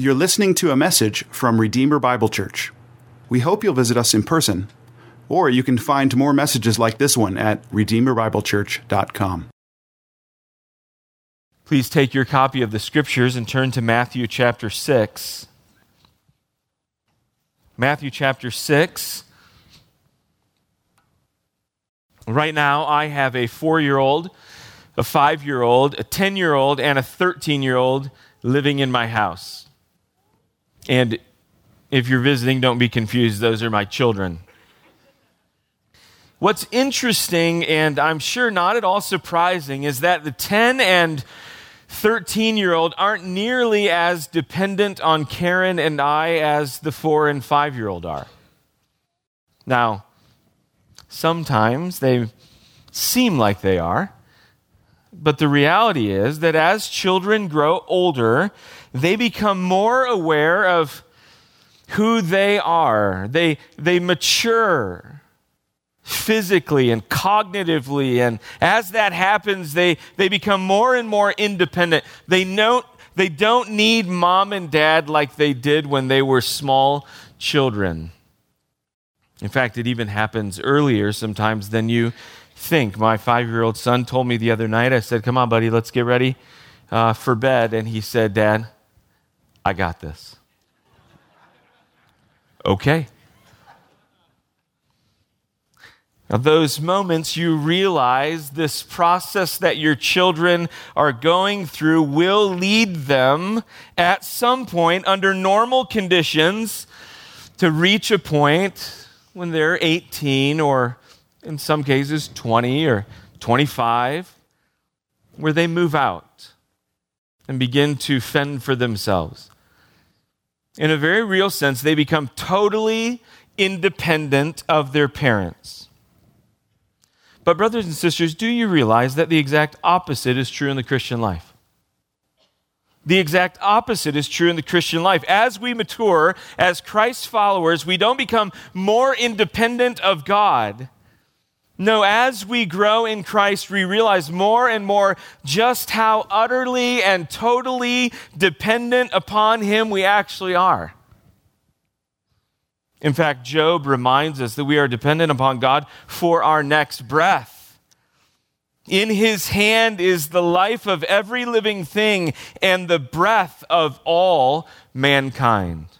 You're listening to a message from Redeemer Bible Church. We hope you'll visit us in person, or you can find more messages like this one at redeemerbiblechurch.com. Please take your copy of the scriptures and turn to Matthew chapter 6. Matthew chapter 6. Right now, I have a four year old, a five year old, a 10 year old, and a 13 year old living in my house. And if you're visiting, don't be confused, those are my children. What's interesting, and I'm sure not at all surprising, is that the 10 and 13 year old aren't nearly as dependent on Karen and I as the 4 and 5 year old are. Now, sometimes they seem like they are, but the reality is that as children grow older, they become more aware of who they are. They, they mature physically and cognitively. And as that happens, they, they become more and more independent. They, know, they don't need mom and dad like they did when they were small children. In fact, it even happens earlier sometimes than you think. My five year old son told me the other night, I said, Come on, buddy, let's get ready uh, for bed. And he said, Dad, I got this. Okay. Now, those moments you realize this process that your children are going through will lead them at some point under normal conditions to reach a point when they're 18 or in some cases 20 or 25 where they move out and begin to fend for themselves in a very real sense, they become totally independent of their parents. But, brothers and sisters, do you realize that the exact opposite is true in the Christian life? The exact opposite is true in the Christian life. As we mature as Christ's followers, we don't become more independent of God no, as we grow in Christ, we realize more and more just how utterly and totally dependent upon Him we actually are. In fact, Job reminds us that we are dependent upon God for our next breath. In His hand is the life of every living thing and the breath of all mankind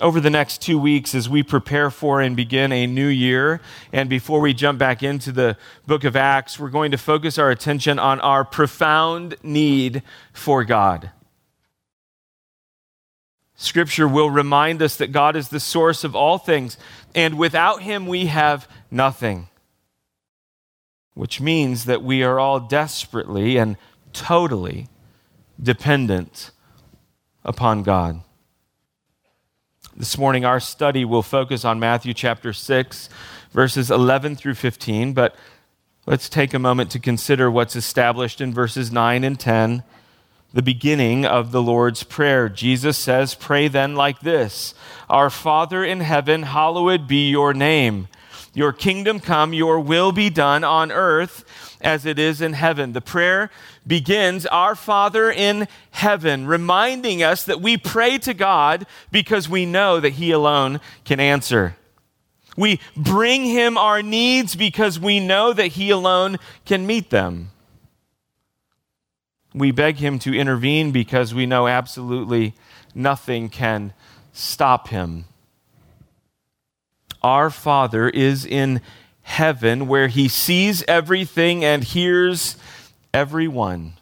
over the next two weeks as we prepare for and begin a new year. And before we jump back into the book of Acts, we're going to focus our attention on our profound need for God. Scripture will remind us that God is the source of all things, and without Him we have nothing. Which means that we are all desperately and totally dependent upon God. This morning, our study will focus on Matthew chapter 6, verses 11 through 15, but let's take a moment to consider what's established in verses 9 and 10, the beginning of the Lord's Prayer. Jesus says, Pray then like this Our Father in heaven, hallowed be your name. Your kingdom come, your will be done on earth as it is in heaven. The prayer begins, Our Father in heaven, reminding us that we pray to God because we know that He alone can answer. We bring Him our needs because we know that He alone can meet them. We beg Him to intervene because we know absolutely nothing can stop Him. Our Father is in heaven where he sees everything and hears everyone.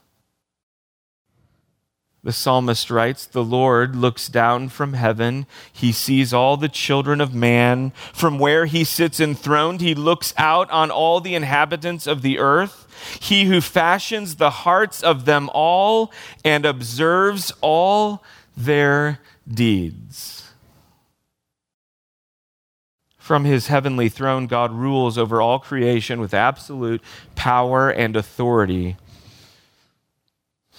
The psalmist writes, The Lord looks down from heaven. He sees all the children of man. From where he sits enthroned, he looks out on all the inhabitants of the earth. He who fashions the hearts of them all and observes all their deeds. From his heavenly throne, God rules over all creation with absolute power and authority.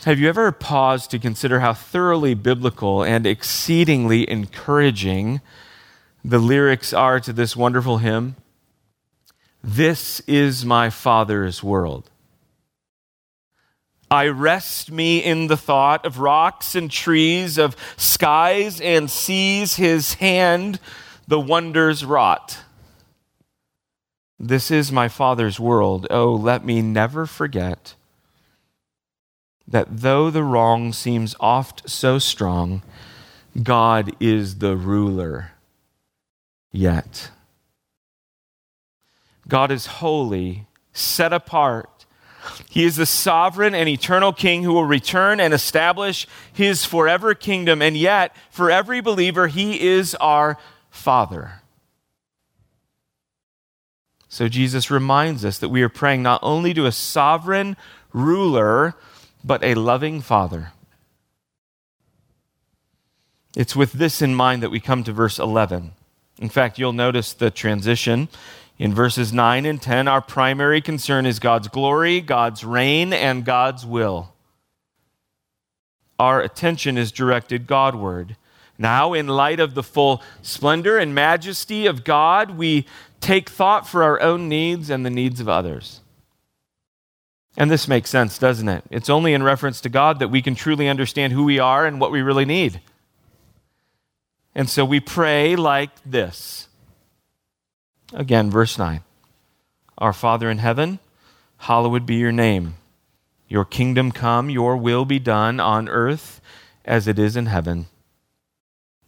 Have you ever paused to consider how thoroughly biblical and exceedingly encouraging the lyrics are to this wonderful hymn? This is my Father's world. I rest me in the thought of rocks and trees, of skies and seas, his hand the wonders wrought. This is my Father's world. Oh, let me never forget that though the wrong seems oft so strong, God is the ruler yet. God is holy, set apart. He is the sovereign and eternal King who will return and establish his forever kingdom. And yet, for every believer, he is our Father. So Jesus reminds us that we are praying not only to a sovereign ruler, but a loving Father. It's with this in mind that we come to verse 11. In fact, you'll notice the transition. In verses 9 and 10, our primary concern is God's glory, God's reign, and God's will. Our attention is directed Godward. Now, in light of the full splendor and majesty of God, we take thought for our own needs and the needs of others. And this makes sense, doesn't it? It's only in reference to God that we can truly understand who we are and what we really need. And so we pray like this. Again, verse 9 Our Father in heaven, hallowed be your name. Your kingdom come, your will be done on earth as it is in heaven.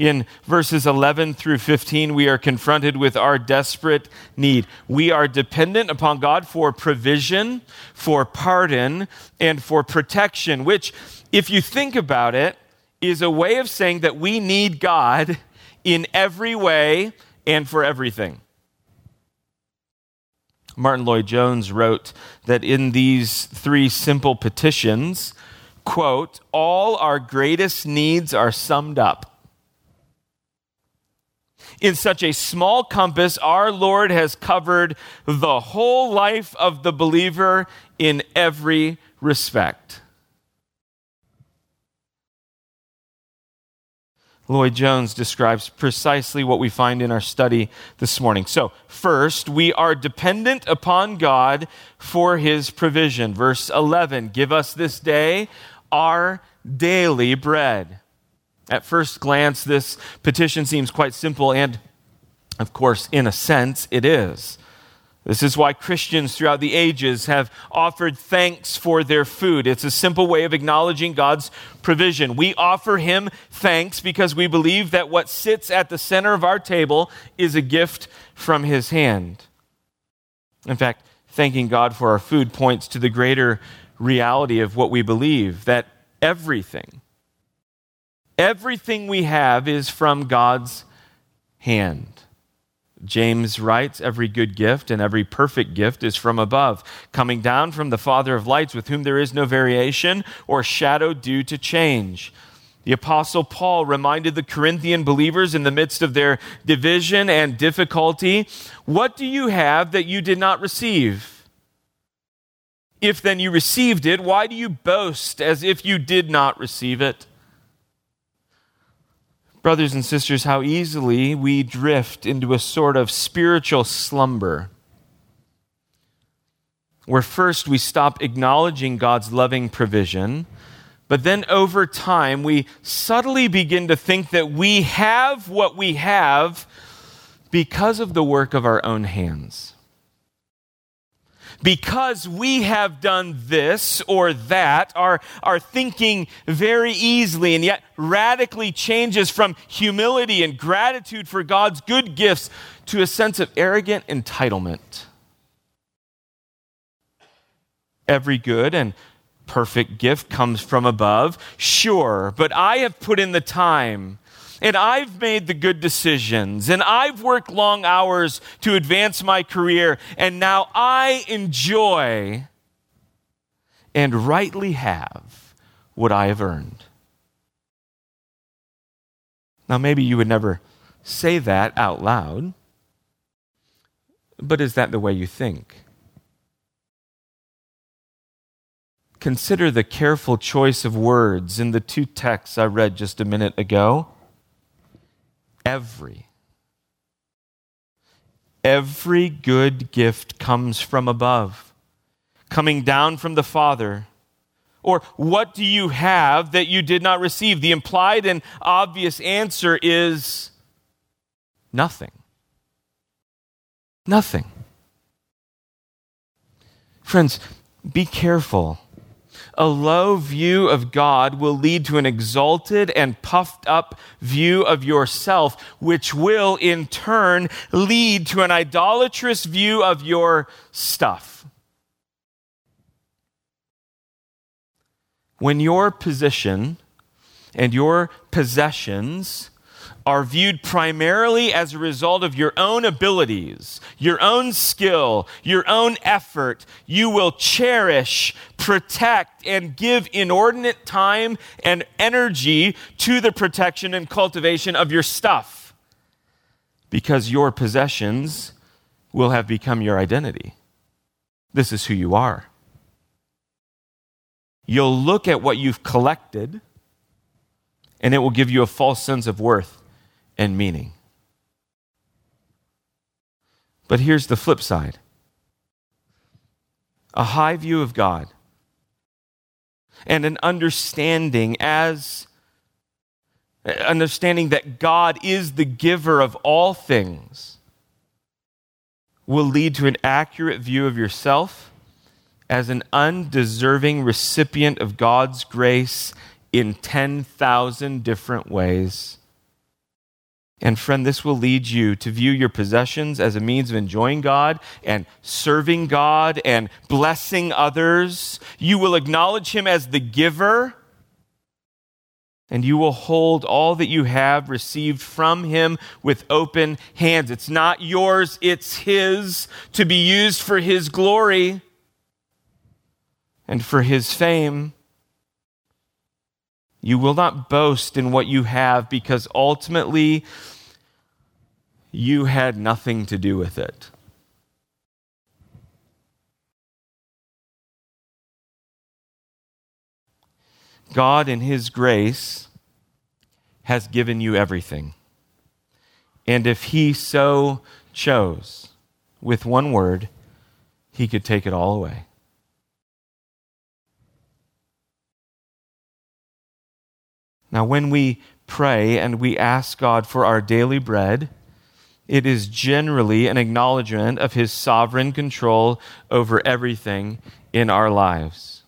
In verses 11 through 15, we are confronted with our desperate need. We are dependent upon God for provision, for pardon, and for protection, which, if you think about it, is a way of saying that we need God in every way and for everything. Martyn Lloyd-Jones wrote that in these three simple petitions, quote, all our greatest needs are summed up in such a small compass, our Lord has covered the whole life of the believer in every respect. Lloyd-Jones describes precisely what we find in our study this morning. So, first, we are dependent upon God for his provision. Verse 11 Give us this day our daily bread. At first glance, this petition seems quite simple, and of course, in a sense, it is. This is why Christians throughout the ages have offered thanks for their food. It's a simple way of acknowledging God's provision. We offer Him thanks because we believe that what sits at the center of our table is a gift from His hand. In fact, thanking God for our food points to the greater reality of what we believe that everything, Everything we have is from God's hand. James writes, Every good gift and every perfect gift is from above, coming down from the Father of lights, with whom there is no variation or shadow due to change. The Apostle Paul reminded the Corinthian believers in the midst of their division and difficulty What do you have that you did not receive? If then you received it, why do you boast as if you did not receive it? Brothers and sisters, how easily we drift into a sort of spiritual slumber where first we stop acknowledging God's loving provision, but then over time we subtly begin to think that we have what we have because of the work of our own hands because we have done this or that, our, our thinking very easily and yet radically changes from humility and gratitude for God's good gifts to a sense of arrogant entitlement. Every good and perfect gift comes from above, sure, but I have put in the time and I've made the good decisions, and I've worked long hours to advance my career, and now I enjoy and rightly have what I have earned. Now, maybe you would never say that out loud, but is that the way you think? Consider the careful choice of words in the two texts I read just a minute ago. Every. Every good gift comes from above, coming down from the Father. Or what do you have that you did not receive? The implied and obvious answer is nothing. Nothing. Friends, be careful a low view of God will lead to an exalted and puffed up view of yourself, which will in turn lead to an idolatrous view of your stuff. When your position and your possessions are viewed primarily as a result of your own abilities, your own skill, your own effort, you will cherish, protect, and give inordinate time and energy to the protection and cultivation of your stuff because your possessions will have become your identity. This is who you are. You'll look at what you've collected, and it will give you a false sense of worth and meaning. But here's the flip side a high view of God and an understanding as understanding that God is the giver of all things will lead to an accurate view of yourself as an undeserving recipient of God's grace in 10,000 different ways and friend, this will lead you to view your possessions as a means of enjoying God and serving God and blessing others. You will acknowledge Him as the giver, and you will hold all that you have received from Him with open hands. It's not yours, it's His to be used for His glory and for His fame. You will not boast in what you have because ultimately you had nothing to do with it. God, in His grace, has given you everything. And if He so chose, with one word, He could take it all away. Now, when we pray and we ask God for our daily bread, it is generally an acknowledgement of his sovereign control over everything in our lives.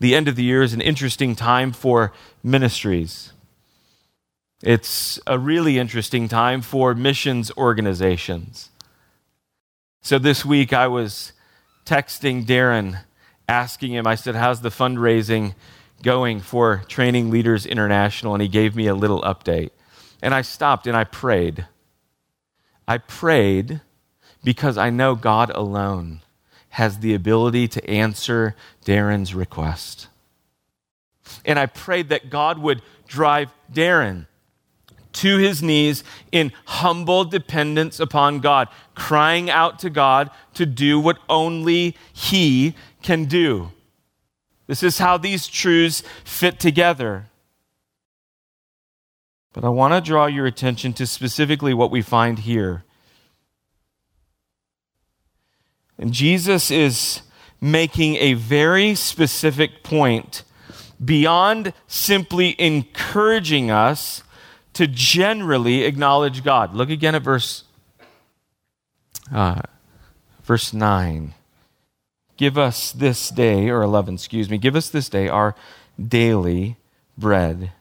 The end of the year is an interesting time for ministries. It's a really interesting time for missions organizations. So this week I was texting Darren asking him, I said, How's the fundraising going for Training Leaders International? And he gave me a little update. And I stopped and I prayed. I prayed because I know God alone has the ability to answer Darren's request. And I prayed that God would drive Darren to his knees in humble dependence upon God, crying out to God to do what only he can do. This is how these truths fit together. But I want to draw your attention to specifically what we find here. And Jesus is making a very specific point beyond simply encouraging us to generally acknowledge God. Look again at verse uh, verse 9. Give us this day, or 11, excuse me, give us this day our daily bread.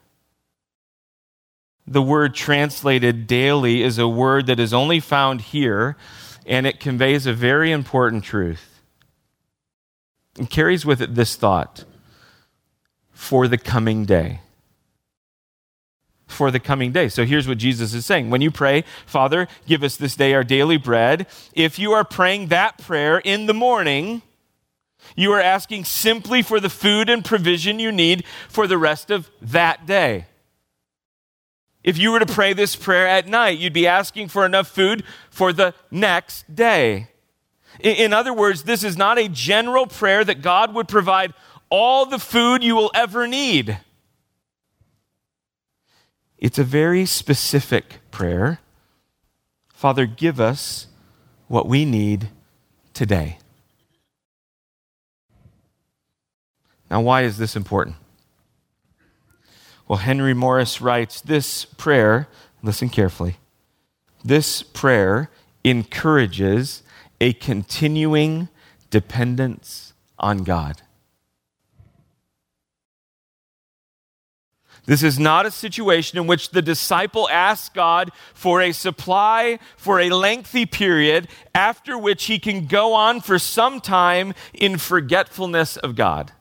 The word translated daily is a word that is only found here, and it conveys a very important truth. It carries with it this thought for the coming day. For the coming day. So here's what Jesus is saying. When you pray, Father, give us this day our daily bread, if you are praying that prayer in the morning, You are asking simply for the food and provision you need for the rest of that day. If you were to pray this prayer at night, you'd be asking for enough food for the next day. In other words, this is not a general prayer that God would provide all the food you will ever need. It's a very specific prayer. Father, give us what we need today. Now, why is this important? Well, Henry Morris writes this prayer, listen carefully, this prayer encourages a continuing dependence on God. This is not a situation in which the disciple asks God for a supply for a lengthy period, after which he can go on for some time in forgetfulness of God.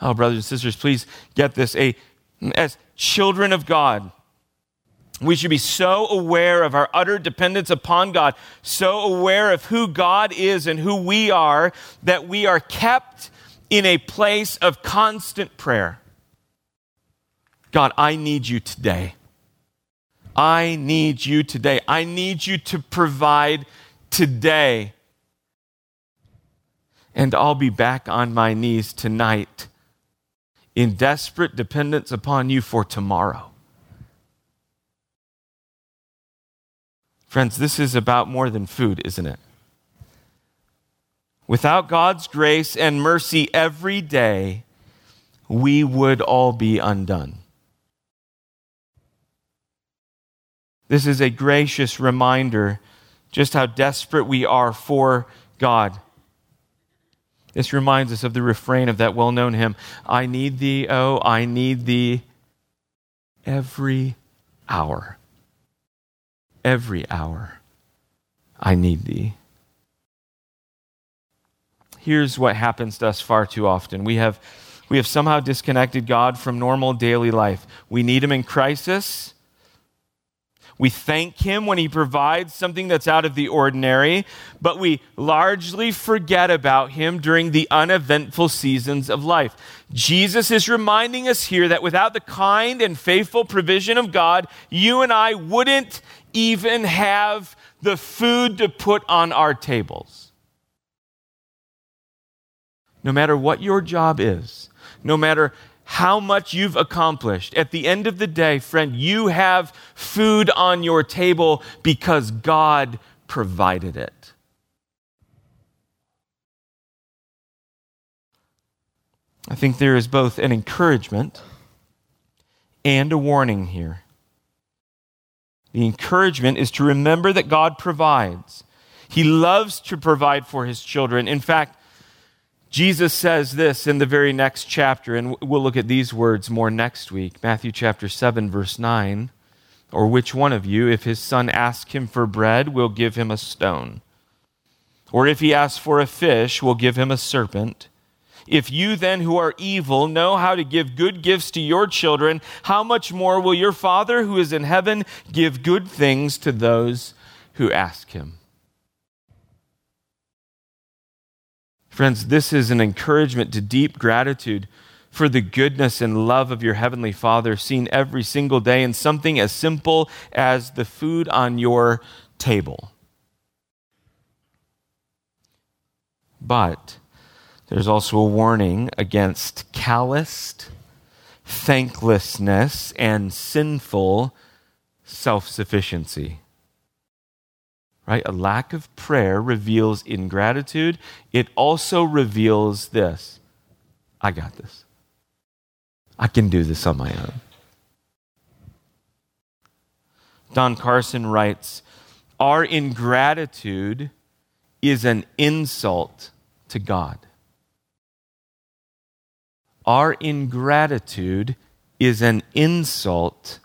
Oh, brothers and sisters, please get this. A, as children of God, we should be so aware of our utter dependence upon God, so aware of who God is and who we are, that we are kept in a place of constant prayer. God, I need you today. I need you today. I need you to provide today. And I'll be back on my knees tonight in desperate dependence upon you for tomorrow. Friends, this is about more than food, isn't it? Without God's grace and mercy every day, we would all be undone. This is a gracious reminder just how desperate we are for God. This reminds us of the refrain of that well known hymn I need thee, oh, I need thee every hour. Every hour. I need thee. Here's what happens to us far too often. We have, we have somehow disconnected God from normal daily life. We need him in crisis we thank Him when He provides something that's out of the ordinary, but we largely forget about Him during the uneventful seasons of life. Jesus is reminding us here that without the kind and faithful provision of God, you and I wouldn't even have the food to put on our tables. No matter what your job is, no matter how much you've accomplished. At the end of the day, friend, you have food on your table because God provided it. I think there is both an encouragement and a warning here. The encouragement is to remember that God provides. He loves to provide for his children. In fact, Jesus says this in the very next chapter, and we'll look at these words more next week. Matthew chapter 7, verse 9. Or which one of you, if his son asks him for bread, will give him a stone? Or if he asks for a fish, will give him a serpent? If you then, who are evil, know how to give good gifts to your children, how much more will your Father who is in heaven give good things to those who ask him? Friends, this is an encouragement to deep gratitude for the goodness and love of your Heavenly Father seen every single day in something as simple as the food on your table. But there's also a warning against calloused thanklessness and sinful self sufficiency right? A lack of prayer reveals ingratitude. It also reveals this I got this. I can do this on my own. Don Carson writes Our ingratitude is an insult to God. Our ingratitude is an insult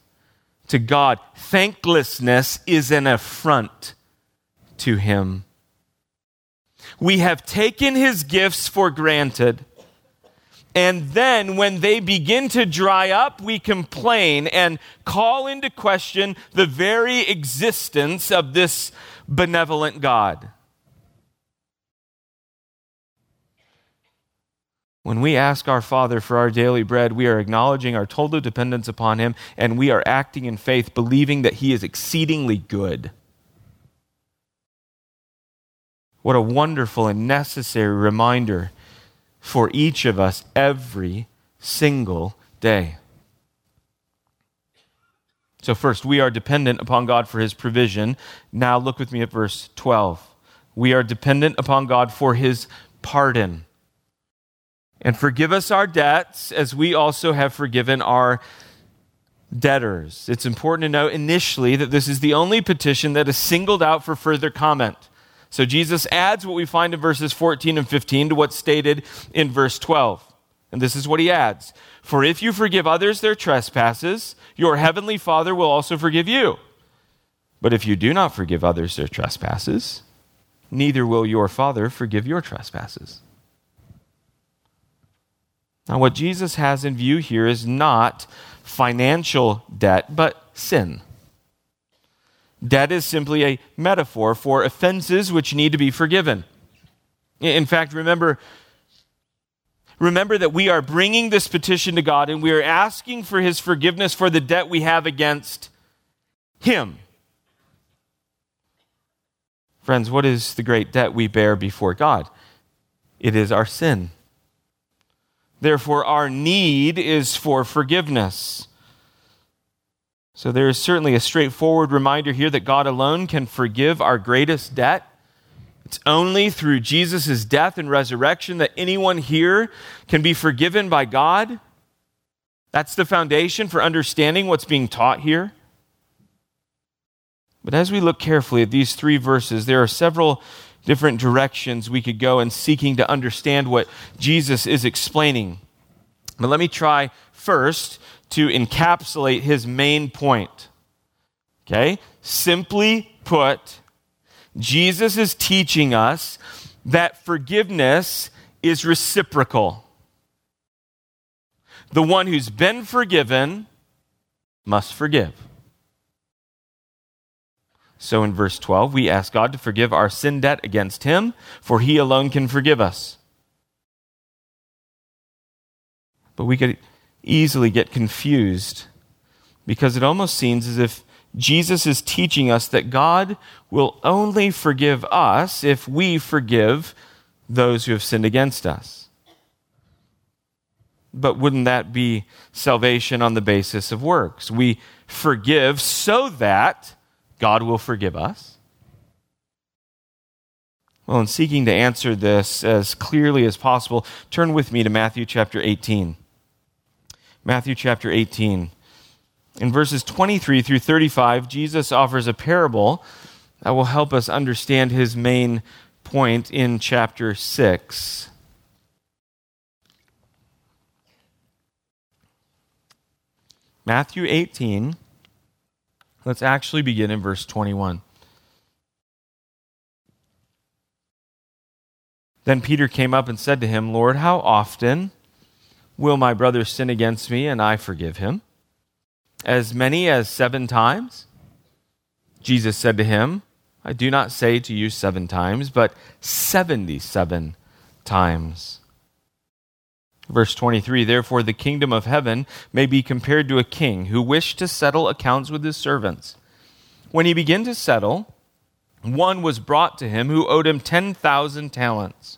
to God. Thanklessness is an affront to him. We have taken his gifts for granted. And then, when they begin to dry up, we complain and call into question the very existence of this benevolent God. When we ask our Father for our daily bread, we are acknowledging our total dependence upon Him, and we are acting in faith, believing that He is exceedingly good. What a wonderful and necessary reminder for each of us every single day. So, first, we are dependent upon God for his provision. Now, look with me at verse 12. We are dependent upon God for his pardon. And forgive us our debts as we also have forgiven our debtors. It's important to note initially that this is the only petition that is singled out for further comment. So Jesus adds what we find in verses 14 and 15 to what's stated in verse 12. And this is what he adds For if you forgive others their trespasses, your heavenly Father will also forgive you. But if you do not forgive others their trespasses, neither will your Father forgive your trespasses. Now, what Jesus has in view here is not financial debt, but sin. Debt is simply a metaphor for offenses which need to be forgiven. In fact, remember, remember that we are bringing this petition to God and we are asking for his forgiveness for the debt we have against him. Friends, what is the great debt we bear before God? It is our sin. Therefore, our need is for forgiveness. So there is certainly a straightforward reminder here that God alone can forgive our greatest debt. It's only through Jesus' death and resurrection that anyone here can be forgiven by God. That's the foundation for understanding what's being taught here. But as we look carefully at these three verses, there are several different directions we could go in seeking to understand what Jesus is explaining. But let me try first to encapsulate his main point. Okay? Simply put, Jesus is teaching us that forgiveness is reciprocal. The one who's been forgiven must forgive. So in verse 12, we ask God to forgive our sin debt against him, for he alone can forgive us. But we could easily get confused because it almost seems as if Jesus is teaching us that God will only forgive us if we forgive those who have sinned against us. But wouldn't that be salvation on the basis of works? We forgive so that God will forgive us? Well, in seeking to answer this as clearly as possible, turn with me to Matthew chapter 18. Matthew chapter 18. In verses 23 through 35, Jesus offers a parable that will help us understand his main point in chapter 6. Matthew 18. Let's actually begin in verse 21. Then Peter came up and said to him, Lord, how often Will my brother sin against me and I forgive him? As many as seven times? Jesus said to him, I do not say to you seven times, but 77 times. Verse 23 Therefore, the kingdom of heaven may be compared to a king who wished to settle accounts with his servants. When he began to settle, one was brought to him who owed him 10,000 talents.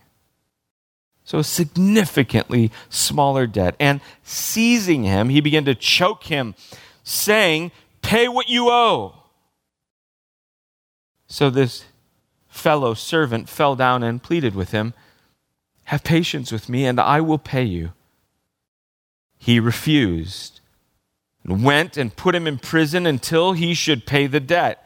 So, significantly smaller debt. And seizing him, he began to choke him, saying, Pay what you owe. So, this fellow servant fell down and pleaded with him, Have patience with me, and I will pay you. He refused. and went and put him in prison until he should pay the debt.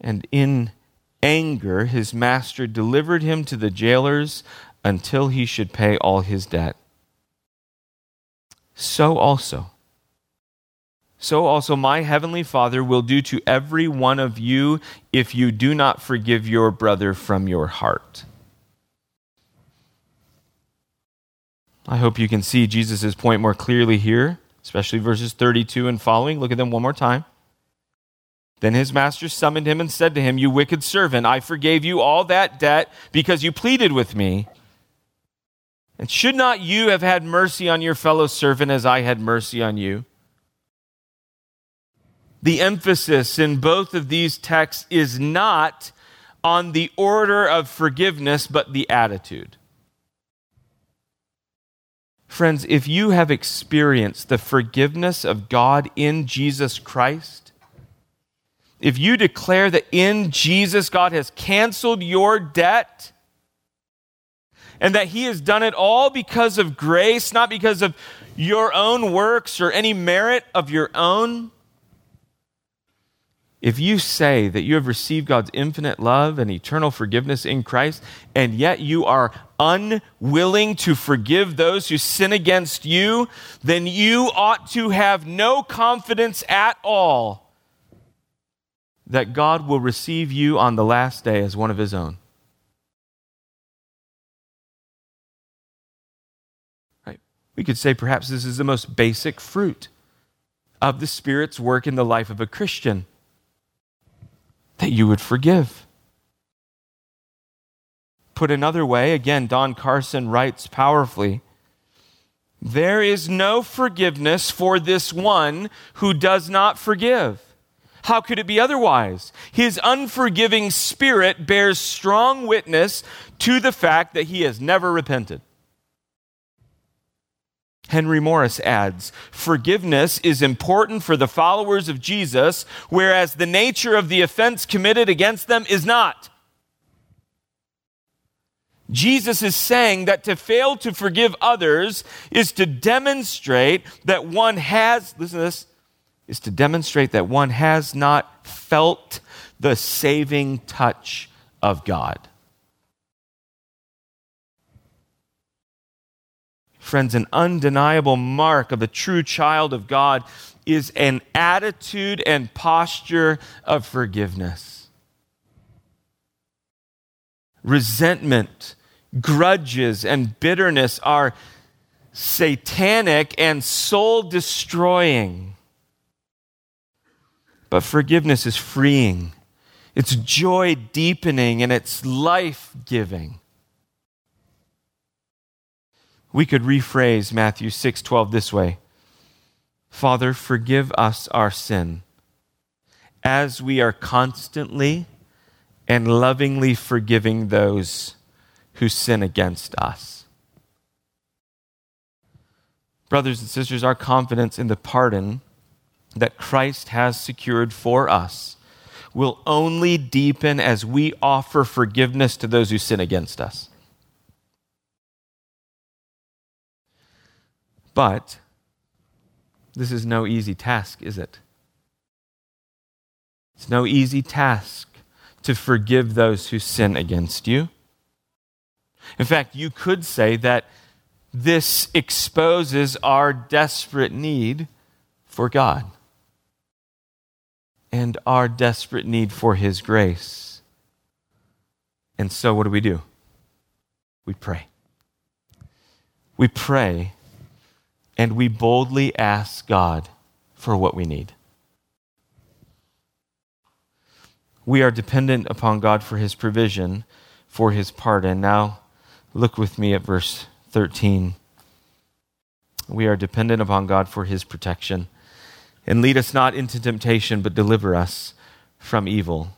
And in anger, his master delivered him to the jailers until he should pay all his debt. So also, so also my heavenly Father will do to every one of you if you do not forgive your brother from your heart. I hope you can see Jesus' point more clearly here, especially verses 32 and following. Look at them one more time. Then his master summoned him and said to him, You wicked servant, I forgave you all that debt because you pleaded with me. And should not you have had mercy on your fellow servant as I had mercy on you? The emphasis in both of these texts is not on the order of forgiveness, but the attitude. Friends, if you have experienced the forgiveness of God in Jesus Christ, if you declare that in Jesus God has canceled your debt, and that He has done it all because of grace, not because of your own works or any merit of your own, if you say that you have received God's infinite love and eternal forgiveness in Christ, and yet you are unwilling to forgive those who sin against you, then you ought to have no confidence at all that God will receive you on the last day as one of his own. Right? We could say perhaps this is the most basic fruit of the Spirit's work in the life of a Christian that you would forgive. Put another way, again, Don Carson writes powerfully there is no forgiveness for this one who does not forgive. How could it be otherwise? His unforgiving spirit bears strong witness to the fact that he has never repented. Henry Morris adds Forgiveness is important for the followers of Jesus, whereas the nature of the offense committed against them is not. Jesus is saying that to fail to forgive others is to demonstrate that one has, listen to this, is to demonstrate that one has not felt the saving touch of God. Friends, an undeniable mark of a true child of God is an attitude and posture of forgiveness. Resentment, grudges, and bitterness are satanic and soul destroying. But forgiveness is freeing, it's joy deepening, and it's life giving. We could rephrase Matthew 6:12 this way. Father, forgive us our sin as we are constantly and lovingly forgiving those who sin against us. Brothers and sisters, our confidence in the pardon that Christ has secured for us will only deepen as we offer forgiveness to those who sin against us. But this is no easy task, is it? It's no easy task to forgive those who sin against you. In fact, you could say that this exposes our desperate need for God and our desperate need for His grace. And so, what do we do? We pray. We pray and we boldly ask God for what we need. We are dependent upon God for his provision, for his pardon. Now, look with me at verse 13. We are dependent upon God for his protection. And lead us not into temptation, but deliver us from evil.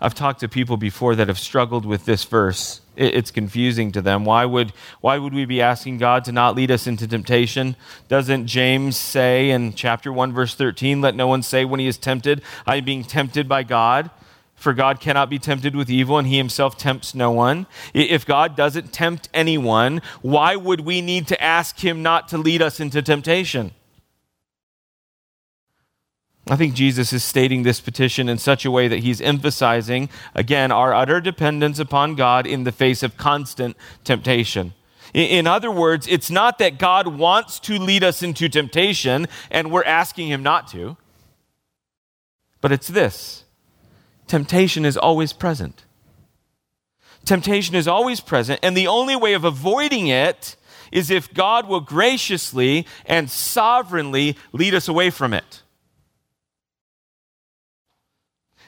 I've talked to people before that have struggled with this verse. It's confusing to them. Why would, why would we be asking God to not lead us into temptation? Doesn't James say in chapter 1, verse 13, let no one say when he is tempted, I am being tempted by God? For God cannot be tempted with evil, and he himself tempts no one. If God doesn't tempt anyone, why would we need to ask him not to lead us into temptation? I think Jesus is stating this petition in such a way that he's emphasizing, again, our utter dependence upon God in the face of constant temptation. In other words, it's not that God wants to lead us into temptation and we're asking him not to, but it's this temptation is always present. Temptation is always present, and the only way of avoiding it is if God will graciously and sovereignly lead us away from it.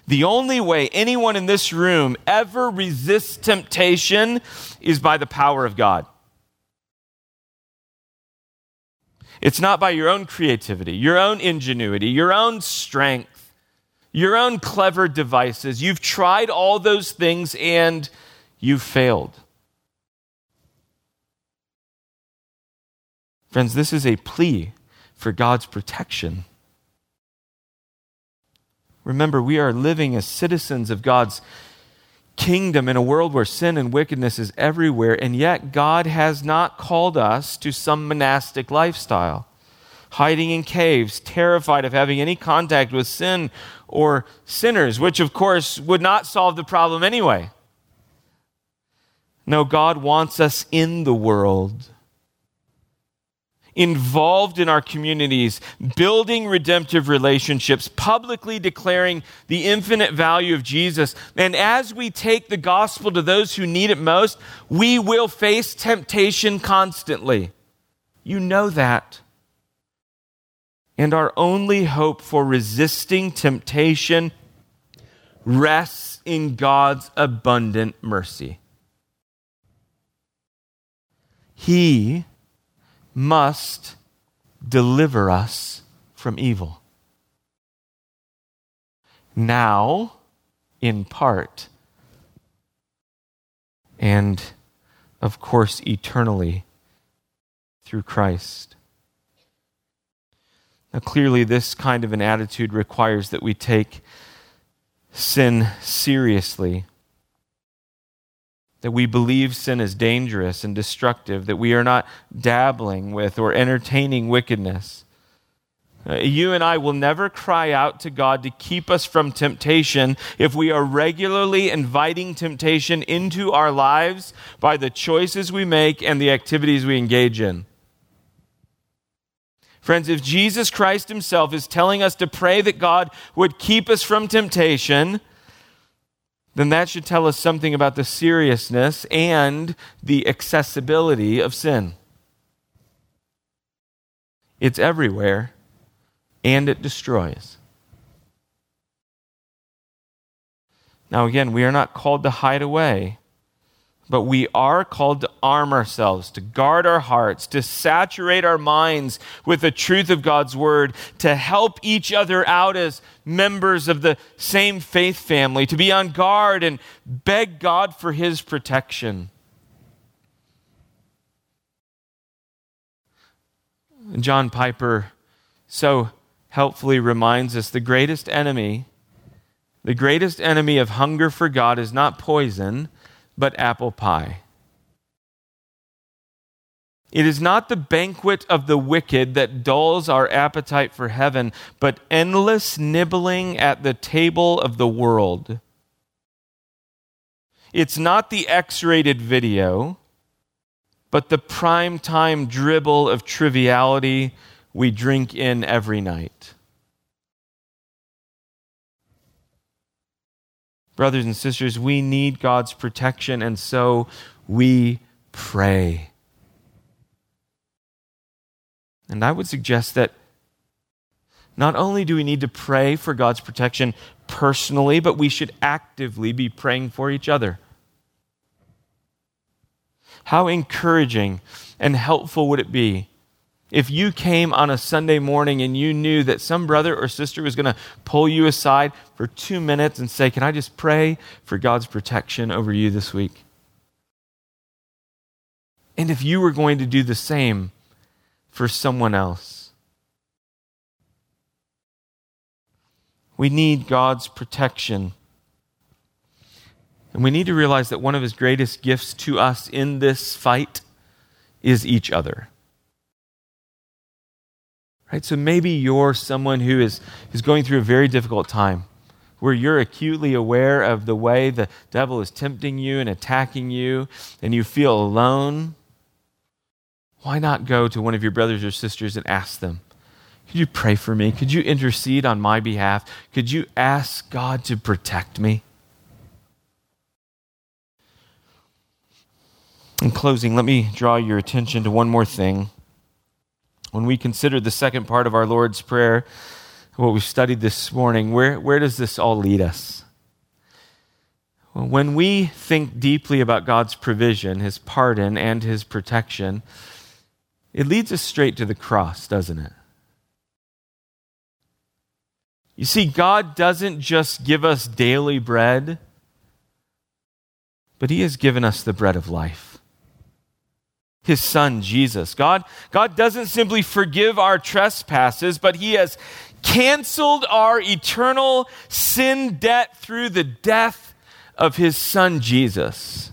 The only way anyone in this room ever resists temptation is by the power of God. It's not by your own creativity, your own ingenuity, your own strength, your own clever devices. You've tried all those things and you've failed. Friends, this is a plea for God's protection. Remember, we are living as citizens of God's kingdom in a world where sin and wickedness is everywhere, and yet God has not called us to some monastic lifestyle, hiding in caves, terrified of having any contact with sin or sinners, which of course would not solve the problem anyway. No, God wants us in the world involved in our communities, building redemptive relationships, publicly declaring the infinite value of Jesus. And as we take the gospel to those who need it most, we will face temptation constantly. You know that. And our only hope for resisting temptation rests in God's abundant mercy. He must deliver us from evil. Now, in part, and of course, eternally through Christ. Now, clearly, this kind of an attitude requires that we take sin seriously that we believe sin is dangerous and destructive, that we are not dabbling with or entertaining wickedness. Uh, you and I will never cry out to God to keep us from temptation if we are regularly inviting temptation into our lives by the choices we make and the activities we engage in. Friends, if Jesus Christ Himself is telling us to pray that God would keep us from temptation, then that should tell us something about the seriousness and the accessibility of sin. It's everywhere and it destroys. Now, again, we are not called to hide away. But we are called to arm ourselves, to guard our hearts, to saturate our minds with the truth of God's word, to help each other out as members of the same faith family, to be on guard and beg God for his protection. John Piper so helpfully reminds us the greatest enemy, the greatest enemy of hunger for God is not poison but apple pie. It is not the banquet of the wicked that dulls our appetite for heaven, but endless nibbling at the table of the world. It's not the X rated video, but the prime time dribble of triviality we drink in every night. Brothers and sisters, we need God's protection, and so we pray. And I would suggest that not only do we need to pray for God's protection personally, but we should actively be praying for each other. How encouraging and helpful would it be if you came on a Sunday morning and you knew that some brother or sister was going to pull you aside for two minutes and say, Can I just pray for God's protection over you this week? And if you were going to do the same for someone else, we need God's protection. And we need to realize that one of his greatest gifts to us in this fight is each other. Right? So maybe you're someone who is, is going through a very difficult time where you're acutely aware of the way the devil is tempting you and attacking you, and you feel alone. Why not go to one of your brothers or sisters and ask them, Could you pray for me? Could you intercede on my behalf? Could you ask God to protect me? In closing, let me draw your attention to one more thing. When we consider the second part of our Lord's Prayer, what we studied this morning, where, where does this all lead us? When we think deeply about God's provision, His pardon, and His protection, it leads us straight to the cross, doesn't it? You see, God doesn't just give us daily bread, but He has given us the bread of life his son Jesus. God, God doesn't simply forgive our trespasses, but he has canceled our eternal sin debt through the death of his son Jesus.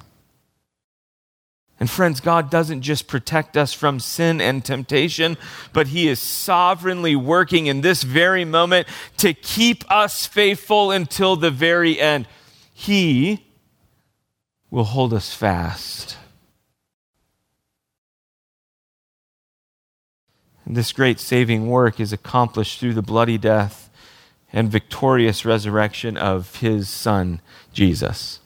And friends, God doesn't just protect us from sin and temptation, but He is sovereignly working in this very moment to keep us faithful until the very end. He will hold us fast. This great saving work is accomplished through the bloody death and victorious resurrection of his son, Jesus.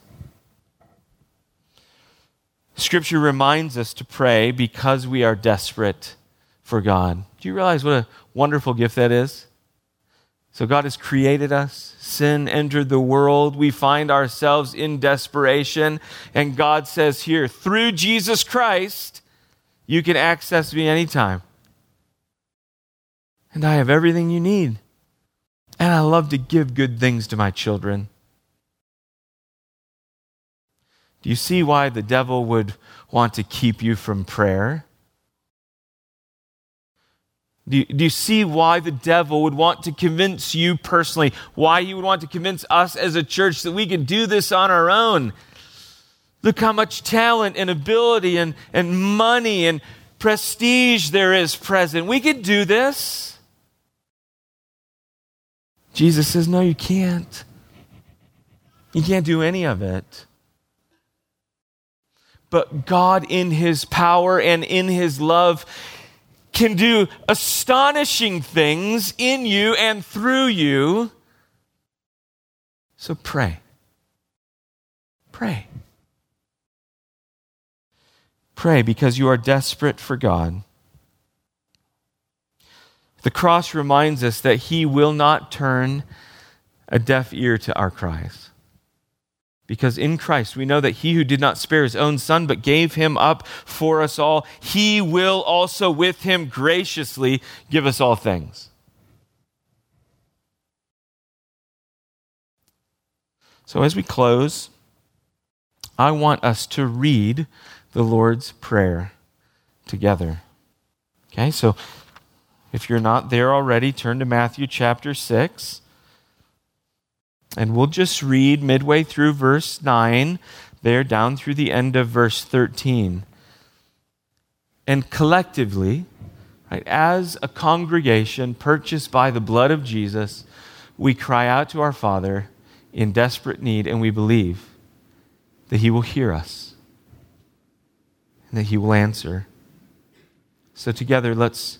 Scripture reminds us to pray because we are desperate for God. Do you realize what a wonderful gift that is? So, God has created us. Sin entered the world. We find ourselves in desperation. And God says here, through Jesus Christ, you can access me anytime and I have everything you need. And I love to give good things to my children. Do you see why the devil would want to keep you from prayer? Do you, do you, see why the devil would want to convince you personally? Why he would want to convince us as a church that we can do this on our own? Look how much talent and ability and, and money and prestige there is present. We could do this. Jesus says, No, you can't. You can't do any of it. But God, in His power and in His love, can do astonishing things in you and through you. So pray. Pray. Pray because you are desperate for God. The cross reminds us that He will not turn a deaf ear to our cries. Because in Christ we know that He who did not spare His own Son but gave Him up for us all, He will also with Him graciously give us all things. So as we close, I want us to read the Lord's Prayer together. Okay, so if you're not there already, turn to Matthew chapter 6. And we'll just read midway through verse 9, there down through the end of verse 13. And collectively, right, as a congregation purchased by the blood of Jesus, we cry out to our Father in desperate need, and we believe that He will hear us and that He will answer. So, together, let's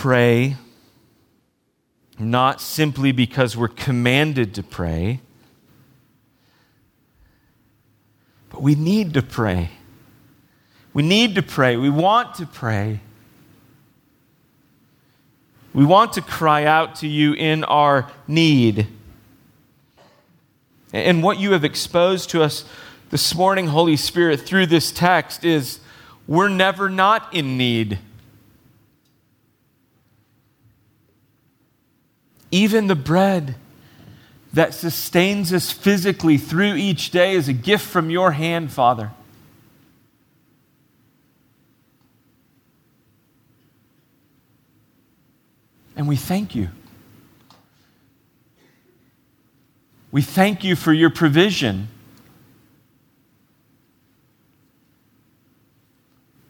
pray not simply because we're commanded to pray, but we need to pray. We need to pray. We want to pray. We want to cry out to you in our need. And what you have exposed to us this morning, Holy Spirit, through this text is we're never not in need. Even the bread that sustains us physically through each day is a gift from your hand, Father. And we thank you. We thank you for your provision.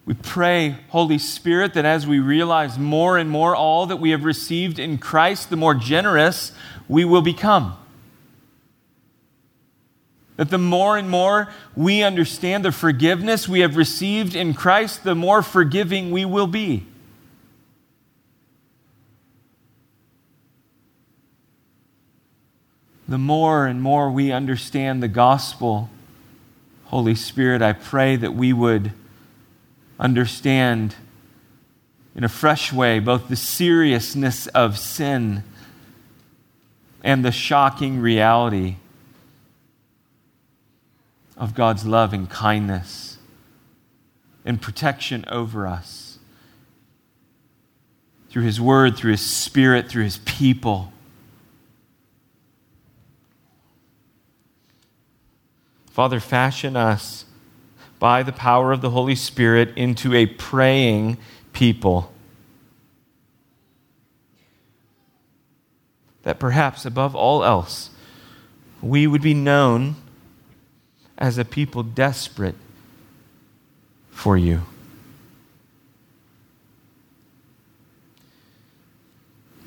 We pray, Holy Spirit, that as we realize more and more all that we have received in Christ, the more generous we will become. That the more and more we understand the forgiveness we have received in Christ, the more forgiving we will be. The more and more we understand the gospel, Holy Spirit, I pray that we would understand in a fresh way both the seriousness of sin and the shocking reality of God's love and kindness and protection over us through His Word, through His Spirit, through His people. Father, fashion us by the power of the Holy Spirit into a praying people. That perhaps above all else, we would be known as a people desperate for you.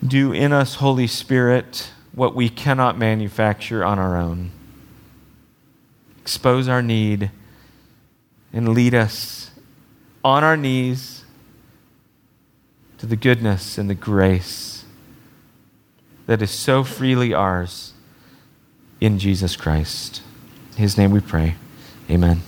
Do in us, Holy Spirit, what we cannot manufacture on our own. Expose our need and lead us on our knees to the goodness and the grace that is so freely ours in Jesus Christ. In his name we pray. Amen.